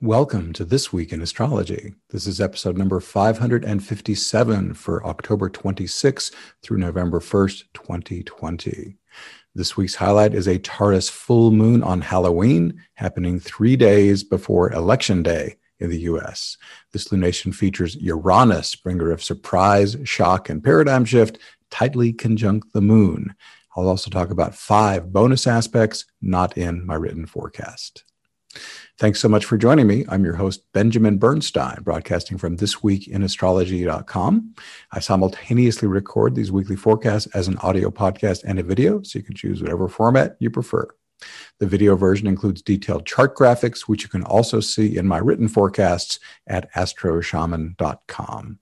Welcome to This Week in Astrology. This is episode number 557 for October 26 through November 1st, 2020. This week's highlight is a Taurus full moon on Halloween, happening three days before Election Day in the US. This lunation features Uranus, bringer of surprise, shock, and paradigm shift, tightly conjunct the moon. I'll also talk about five bonus aspects not in my written forecast. Thanks so much for joining me. I'm your host, Benjamin Bernstein, broadcasting from thisweekinastrology.com. I simultaneously record these weekly forecasts as an audio podcast and a video, so you can choose whatever format you prefer. The video version includes detailed chart graphics, which you can also see in my written forecasts at astroshaman.com.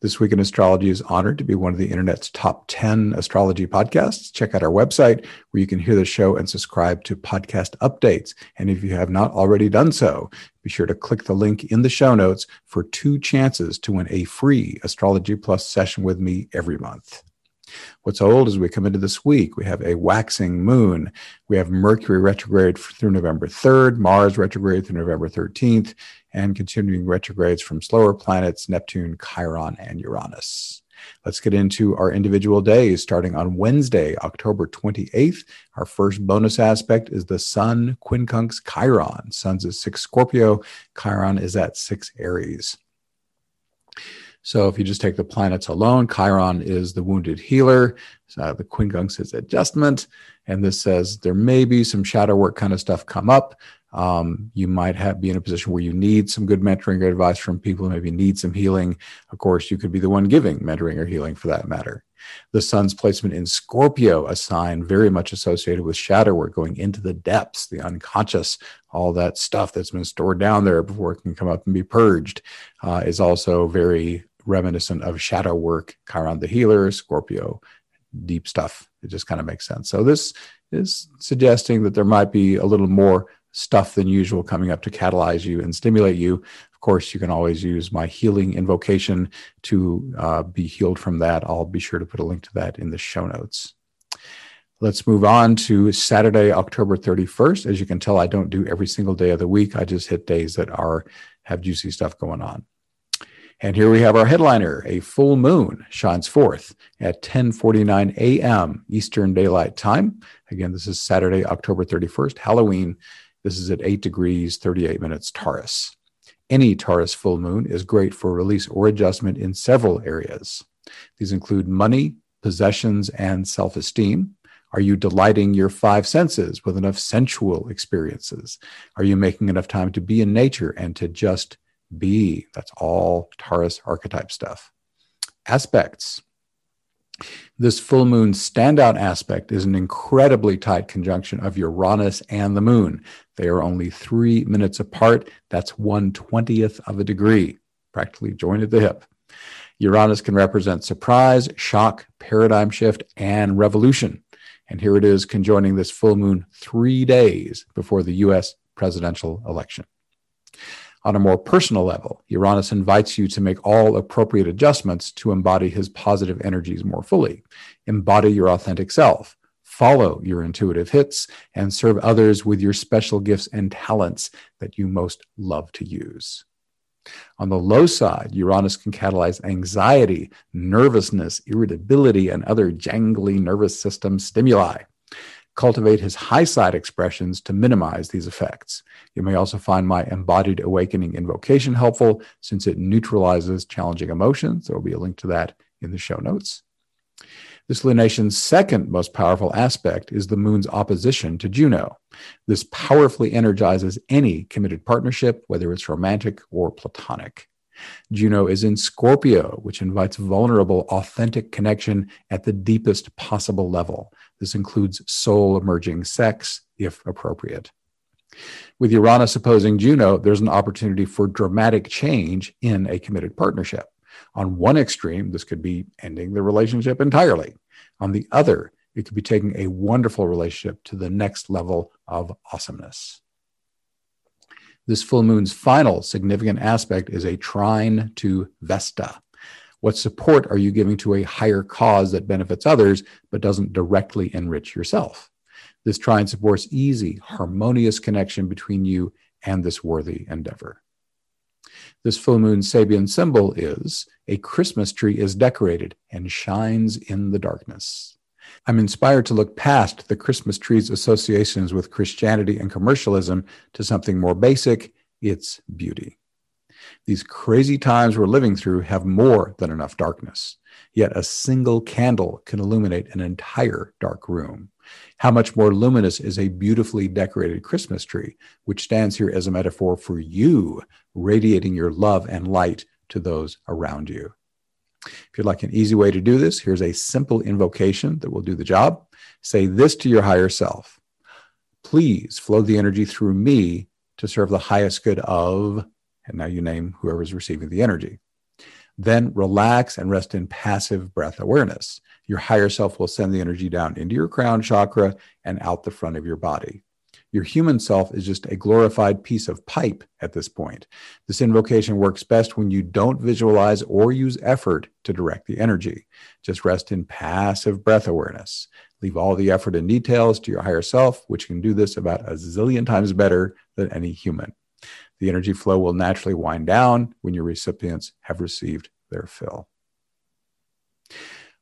This Week in Astrology is honored to be one of the internet's top 10 astrology podcasts. Check out our website where you can hear the show and subscribe to podcast updates. And if you have not already done so, be sure to click the link in the show notes for two chances to win a free Astrology Plus session with me every month. What's old as we come into this week? We have a waxing moon. We have Mercury retrograde through November 3rd, Mars retrograde through November 13th, and continuing retrogrades from slower planets Neptune, Chiron, and Uranus. Let's get into our individual days starting on Wednesday, October 28th. Our first bonus aspect is the Sun quincunx Chiron. Sun's at 6 Scorpio, Chiron is at 6 Aries. So if you just take the planets alone, Chiron is the wounded healer. Uh, the quincunx says adjustment. And this says there may be some shadow work kind of stuff come up. Um, you might have be in a position where you need some good mentoring or advice from people, who maybe need some healing. Of course, you could be the one giving mentoring or healing for that matter. The sun's placement in Scorpio, a sign very much associated with shadow work, going into the depths, the unconscious, all that stuff that's been stored down there before it can come up and be purged, uh, is also very reminiscent of shadow work. Chiron the healer, Scorpio, deep stuff. It just kind of makes sense. So this is suggesting that there might be a little more stuff than usual coming up to catalyze you and stimulate you. Of course, you can always use my healing invocation to uh, be healed from that. I'll be sure to put a link to that in the show notes. Let's move on to Saturday, October 31st. As you can tell, I don't do every single day of the week. I just hit days that are have juicy stuff going on. And here we have our headliner. A full moon shines forth at 10:49 a.m. Eastern Daylight Time. Again, this is Saturday, October 31st, Halloween this is at 8 degrees, 38 minutes Taurus. Any Taurus full moon is great for release or adjustment in several areas. These include money, possessions, and self esteem. Are you delighting your five senses with enough sensual experiences? Are you making enough time to be in nature and to just be? That's all Taurus archetype stuff. Aspects this full moon standout aspect is an incredibly tight conjunction of Uranus and the moon. They are only three minutes apart. That's one twentieth of a degree, practically joined at the hip. Uranus can represent surprise, shock, paradigm shift, and revolution. And here it is conjoining this full moon three days before the US presidential election. On a more personal level, Uranus invites you to make all appropriate adjustments to embody his positive energies more fully. Embody your authentic self, follow your intuitive hits, and serve others with your special gifts and talents that you most love to use. On the low side, Uranus can catalyze anxiety, nervousness, irritability, and other jangly nervous system stimuli cultivate his high side expressions to minimize these effects. You may also find my embodied awakening invocation helpful since it neutralizes challenging emotions. There will be a link to that in the show notes. This lunation's second most powerful aspect is the moon's opposition to Juno. This powerfully energizes any committed partnership, whether it's romantic or platonic. Juno is in Scorpio, which invites vulnerable, authentic connection at the deepest possible level. This includes soul emerging sex, if appropriate. With Uranus opposing Juno, there's an opportunity for dramatic change in a committed partnership. On one extreme, this could be ending the relationship entirely. On the other, it could be taking a wonderful relationship to the next level of awesomeness. This full moon's final significant aspect is a trine to Vesta. What support are you giving to a higher cause that benefits others but doesn't directly enrich yourself? This trine supports easy, harmonious connection between you and this worthy endeavor. This full moon Sabian symbol is a Christmas tree is decorated and shines in the darkness. I'm inspired to look past the Christmas tree's associations with Christianity and commercialism to something more basic its beauty. These crazy times we're living through have more than enough darkness. Yet a single candle can illuminate an entire dark room. How much more luminous is a beautifully decorated Christmas tree, which stands here as a metaphor for you, radiating your love and light to those around you. If you'd like an easy way to do this, here's a simple invocation that will do the job. Say this to your higher self Please flow the energy through me to serve the highest good of, and now you name whoever's receiving the energy. Then relax and rest in passive breath awareness. Your higher self will send the energy down into your crown chakra and out the front of your body. Your human self is just a glorified piece of pipe at this point. This invocation works best when you don't visualize or use effort to direct the energy. Just rest in passive breath awareness. Leave all the effort and details to your higher self, which can do this about a zillion times better than any human. The energy flow will naturally wind down when your recipients have received their fill.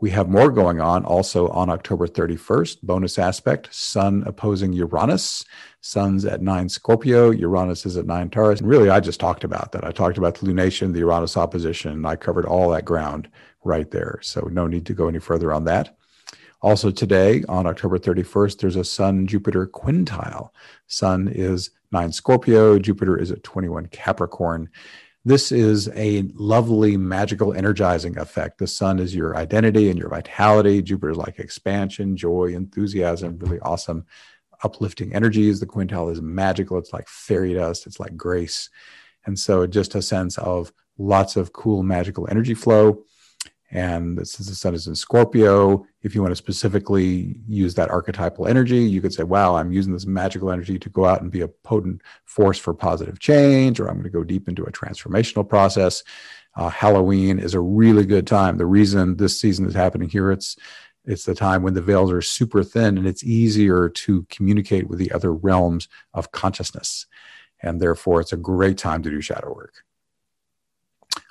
We have more going on also on October 31st. Bonus aspect Sun opposing Uranus. Sun's at nine Scorpio, Uranus is at nine Taurus. And really, I just talked about that. I talked about the lunation, the Uranus opposition. I covered all that ground right there. So, no need to go any further on that. Also, today on October 31st, there's a Sun Jupiter quintile. Sun is nine Scorpio, Jupiter is at 21 Capricorn. This is a lovely, magical, energizing effect. The sun is your identity and your vitality. Jupiter is like expansion, joy, enthusiasm, really awesome, uplifting energies. The quintile is magical. It's like fairy dust, it's like grace. And so, just a sense of lots of cool, magical energy flow. And since the sun is in Scorpio, if you want to specifically use that archetypal energy, you could say, wow, I'm using this magical energy to go out and be a potent force for positive change, or I'm going to go deep into a transformational process. Uh, Halloween is a really good time. The reason this season is happening here, it's it's the time when the veils are super thin and it's easier to communicate with the other realms of consciousness. And therefore, it's a great time to do shadow work.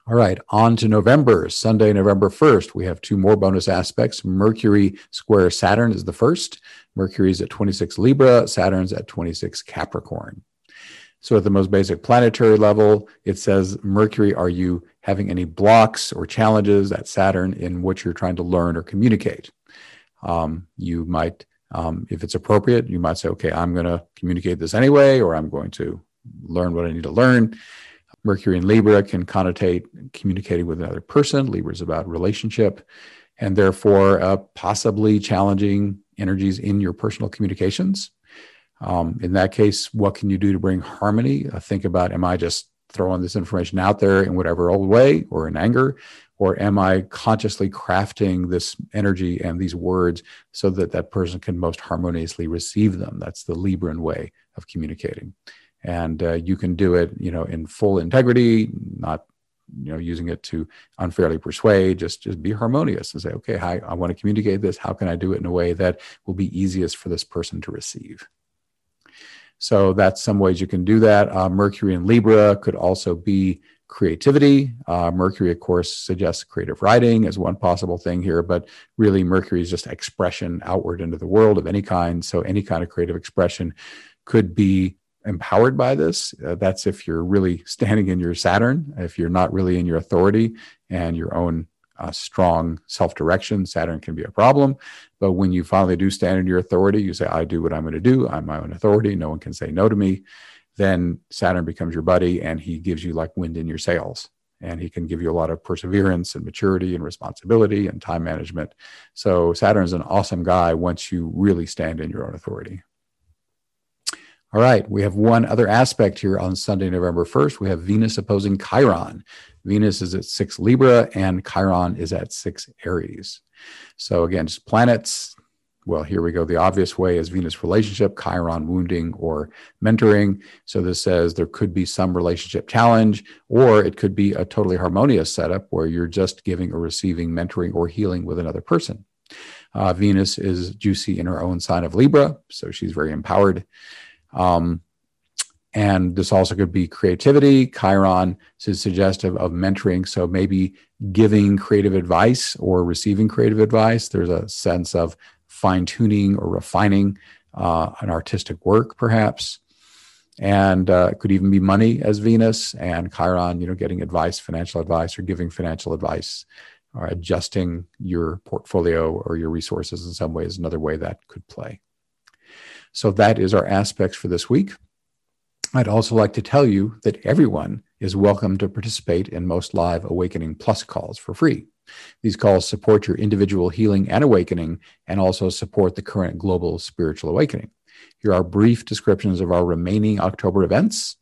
All right, on to November, Sunday, November 1st. We have two more bonus aspects. Mercury square Saturn is the first. Mercury is at 26 Libra, Saturn's at 26 Capricorn. So, at the most basic planetary level, it says, Mercury, are you having any blocks or challenges at Saturn in what you're trying to learn or communicate? Um, you might, um, if it's appropriate, you might say, okay, I'm going to communicate this anyway, or I'm going to learn what I need to learn. Mercury in Libra can connotate communicating with another person. Libra is about relationship, and therefore uh, possibly challenging energies in your personal communications. Um, in that case, what can you do to bring harmony? Uh, think about: Am I just throwing this information out there in whatever old way, or in anger, or am I consciously crafting this energy and these words so that that person can most harmoniously receive them? That's the Libran way of communicating and uh, you can do it you know in full integrity not you know using it to unfairly persuade just just be harmonious and say okay hi, i want to communicate this. How can i do it in a way that will be easiest for this person to receive? So that's some ways you can do that. Uh, mercury in libra could also be creativity. Uh, mercury of course suggests creative writing as one possible thing here but really mercury is just expression outward into the world of any kind. So any kind of creative expression could be empowered by this. Uh, that's if you're really standing in your Saturn, if you're not really in your authority and your own uh, strong self direction, Saturn can be a problem. But when you finally do stand in your authority, you say, I do what I'm going to do. I'm my own authority. No one can say no to me. Then Saturn becomes your buddy and he gives you like wind in your sails. And he can give you a lot of perseverance and maturity and responsibility and time management. So Saturn is an awesome guy once you really stand in your own authority. All right, we have one other aspect here on Sunday, November 1st. We have Venus opposing Chiron. Venus is at six Libra and Chiron is at six Aries. So, again, just planets. Well, here we go. The obvious way is Venus relationship, Chiron wounding or mentoring. So, this says there could be some relationship challenge, or it could be a totally harmonious setup where you're just giving or receiving mentoring or healing with another person. Uh, Venus is juicy in her own sign of Libra, so she's very empowered. Um, And this also could be creativity. Chiron is suggestive of mentoring. So maybe giving creative advice or receiving creative advice. There's a sense of fine tuning or refining uh, an artistic work, perhaps. And uh, it could even be money as Venus and Chiron, you know, getting advice, financial advice, or giving financial advice, or adjusting your portfolio or your resources in some ways, another way that could play. So that is our aspects for this week. I'd also like to tell you that everyone is welcome to participate in most live Awakening Plus calls for free. These calls support your individual healing and awakening and also support the current global spiritual awakening. Here are brief descriptions of our remaining October events.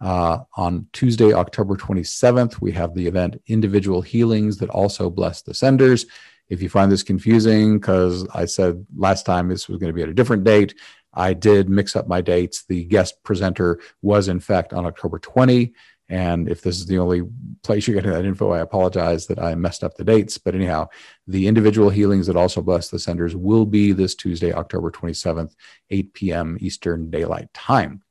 Uh, on Tuesday, October 27th, we have the event Individual Healings that also bless the senders. If you find this confusing, because I said last time this was going to be at a different date, I did mix up my dates. The guest presenter was, in fact, on October 20. And if this is the only place you're getting that info, I apologize that I messed up the dates. But anyhow, the individual healings that also bless the senders will be this Tuesday, October 27th, 8 p.m. Eastern Daylight Time.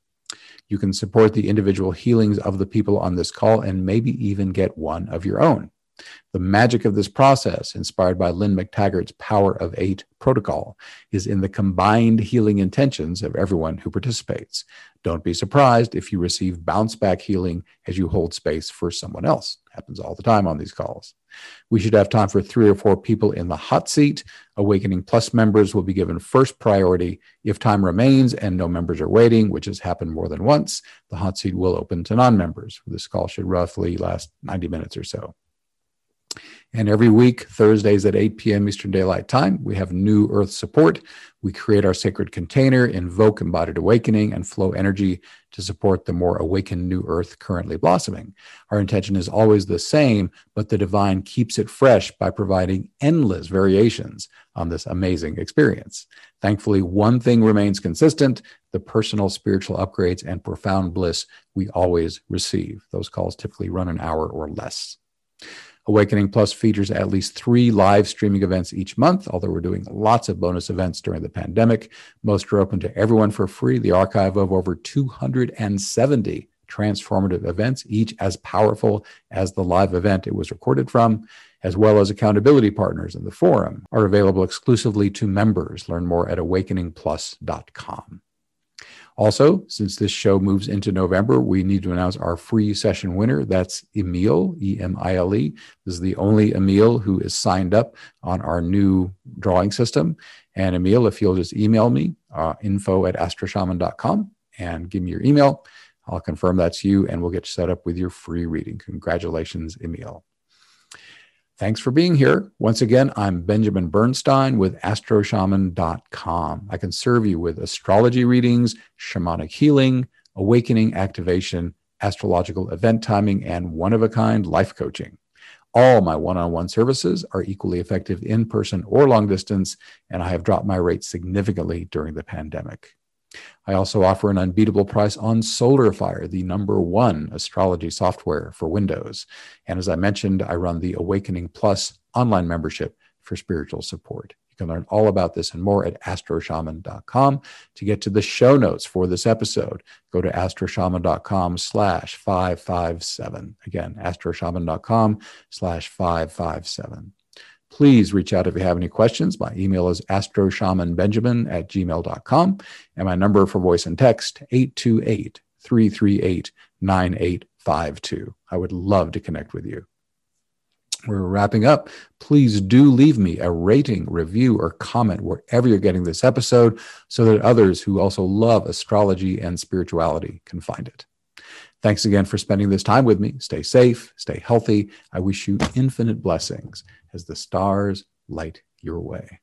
You can support the individual healings of the people on this call and maybe even get one of your own. The magic of this process, inspired by Lynne McTaggart's Power of Eight protocol, is in the combined healing intentions of everyone who participates. Don't be surprised if you receive bounce back healing as you hold space for someone else. Happens all the time on these calls. We should have time for three or four people in the hot seat. Awakening Plus members will be given first priority. If time remains and no members are waiting, which has happened more than once, the hot seat will open to non members. This call should roughly last 90 minutes or so. And every week, Thursdays at 8 p.m. Eastern Daylight Time, we have New Earth support. We create our sacred container, invoke embodied awakening, and flow energy to support the more awakened New Earth currently blossoming. Our intention is always the same, but the divine keeps it fresh by providing endless variations on this amazing experience. Thankfully, one thing remains consistent the personal spiritual upgrades and profound bliss we always receive. Those calls typically run an hour or less. Awakening Plus features at least three live streaming events each month, although we're doing lots of bonus events during the pandemic. Most are open to everyone for free. The archive of over 270 transformative events, each as powerful as the live event it was recorded from, as well as accountability partners in the forum, are available exclusively to members. Learn more at awakeningplus.com. Also, since this show moves into November, we need to announce our free session winner. That's Emile, E M I L E. This is the only Emile who is signed up on our new drawing system. And Emile, if you'll just email me, uh, info at astroshaman.com and give me your email, I'll confirm that's you and we'll get you set up with your free reading. Congratulations, Emile. Thanks for being here. Once again, I'm Benjamin Bernstein with astroshaman.com. I can serve you with astrology readings, shamanic healing, awakening activation, astrological event timing, and one of a kind life coaching. All my one on one services are equally effective in person or long distance, and I have dropped my rates significantly during the pandemic. I also offer an unbeatable price on SolarFire, the number one astrology software for Windows. And as I mentioned, I run the Awakening Plus online membership for spiritual support. You can learn all about this and more at astroshaman.com. To get to the show notes for this episode, go to astroshaman.com slash 557. Again, astroshaman.com slash 557. Please reach out if you have any questions. My email is astroshamanbenjamin at gmail.com. And my number for voice and text, 828 338 9852. I would love to connect with you. We're wrapping up. Please do leave me a rating, review, or comment wherever you're getting this episode so that others who also love astrology and spirituality can find it. Thanks again for spending this time with me. Stay safe, stay healthy. I wish you infinite blessings as the stars light your way.